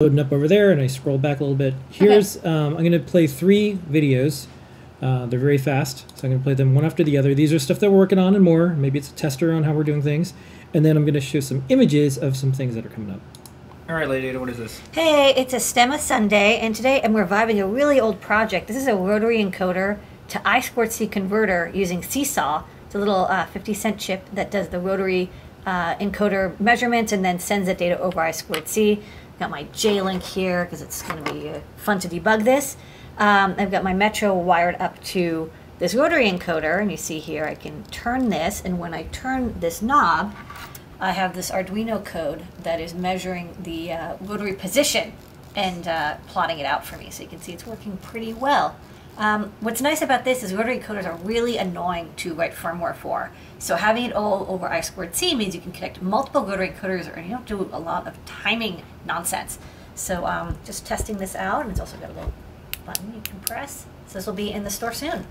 loading up over there, and I scroll back a little bit. Here's um, I'm going to play three videos. Uh, they're very fast, so I'm going to play them one after the other. These are stuff that we're working on and more. Maybe it's a tester on how we're doing things, and then I'm going to show some images of some things that are coming up. All right, Lady Ada, what is this? Hey, it's a STEMMA Sunday, and today I'm reviving a really old project. This is a rotary encoder to I squared C converter using Seesaw. It's a little uh, 50 cent chip that does the rotary uh, encoder measurements and then sends that data over I squared C. Got my J-Link here because it's going to be uh, fun to debug this. Um, I've got my Metro wired up to this rotary encoder, and you see here I can turn this, and when I turn this knob, I have this Arduino code that is measuring the uh, rotary position and uh, plotting it out for me. So you can see it's working pretty well. Um, what's nice about this is rotary encoders are really annoying to write firmware for. So having it all over I squared C means you can connect multiple rotary encoders and you don't do a lot of timing nonsense. So um, just testing this out, and it's also got a little button you can press. So this will be in the store soon.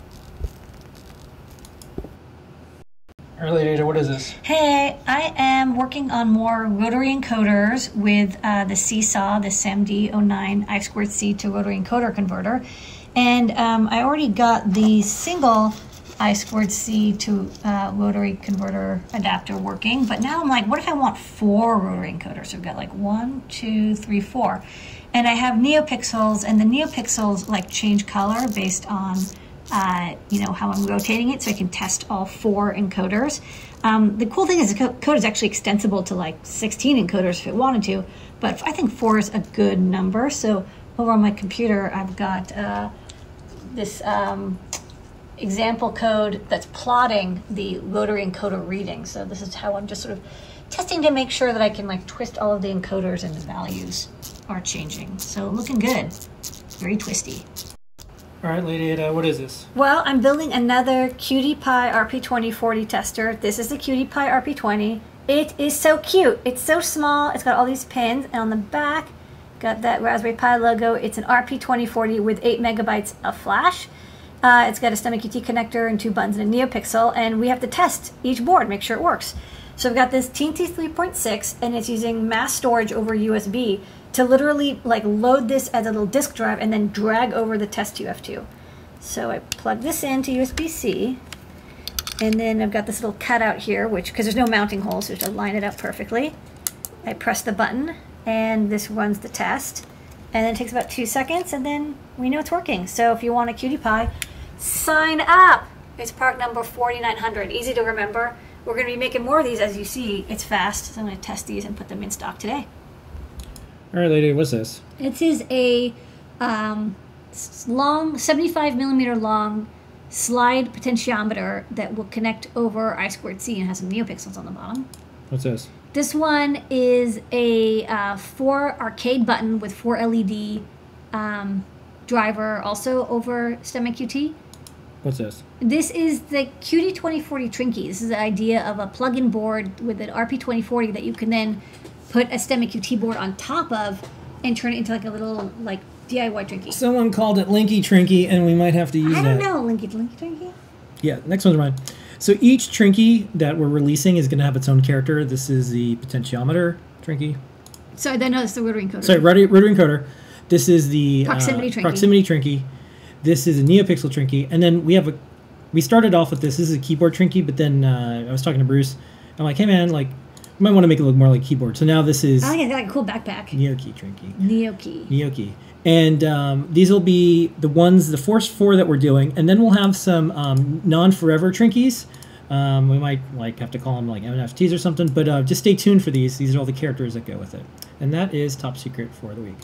Lady Ada, what is this? Hey, I am working on more rotary encoders with uh, the Seesaw, the SAMD09 I squared C to rotary encoder converter. And um, I already got the single I squared C to uh, rotary converter adapter working, but now I'm like, what if I want four rotary encoders? So we've got like one, two, three, four. And I have NeoPixels, and the NeoPixels like change color based on uh, you know, how I'm rotating it so I can test all four encoders. Um, the cool thing is the code is actually extensible to like 16 encoders if it wanted to, but I think four is a good number. So over on my computer, I've got uh, this um, example code that's plotting the rotary encoder reading. So this is how I'm just sort of testing to make sure that I can like twist all of the encoders and the values are changing. So looking good, very twisty. All right, Lady Ada, what is this? Well, I'm building another QT Py RP2040 tester. This is the QT Py RP20. It is so cute. It's so small. It's got all these pins, and on the back, got that Raspberry Pi logo. It's an RP2040 with 8 megabytes of flash. Uh, it's got a STEMMA QT connector and two buttons and a NeoPixel, and we have to test each board, make sure it works. So we've got this TNT 3.6, and it's using mass storage over USB to literally like load this as a little disk drive and then drag over the test UF2. So I plug this into USB-C, and then I've got this little cutout here, which, because there's no mounting holes, so just line it up perfectly. I press the button, and this runs the test. And then it takes about two seconds, and then we know it's working. So if you want a QT Py, sign up! It's part number 4900, easy to remember. We're going to be making more of these, as you see. It's fast, so I'm going to test these and put them in stock today. All right, Lady, what's this? It is is a um, long, 75 millimeter long slide potentiometer that will connect over I squared C and has some neopixels on the bottom. What's this? This one is a uh, four arcade button with four LED um, driver also over STEMMA QT. What's this? This is the QT2040 Trinkey. This is the idea of a plug-in board with an RP2040 that you can then put a STEMMA QT board on top of and turn it into like a little like DIY Trinkey. Someone called it Linky Trinkey, and we might have to use that. I don't know, Linky Linky Trinkey. Yeah, next one's mine. So each Trinkey that we're releasing is going to have its own character. This is the potentiometer Trinkey. So then no, it's the rotary encoder. Sorry, rotary, rotary encoder. This is the Proximity uh, Trinkey. proximity Trinkey. This is a NeoPixel Trinkey, and then we have a. We started off with this. This is a keyboard Trinkey, but then uh, I was talking to Bruce. I'm like, hey man, like, you might want to make it look more like keyboard. So now this is I think it's like a cool backpack. NeoKey Trinkey. Neokey. Neokey. And um, these will be the ones, the first four that we're doing, and then we'll have some um, non-forever Trinkeys. Um, we might like have to call them like NFTs or something, but uh, just stay tuned for these. These are all the characters that go with it, and that is top secret for the week.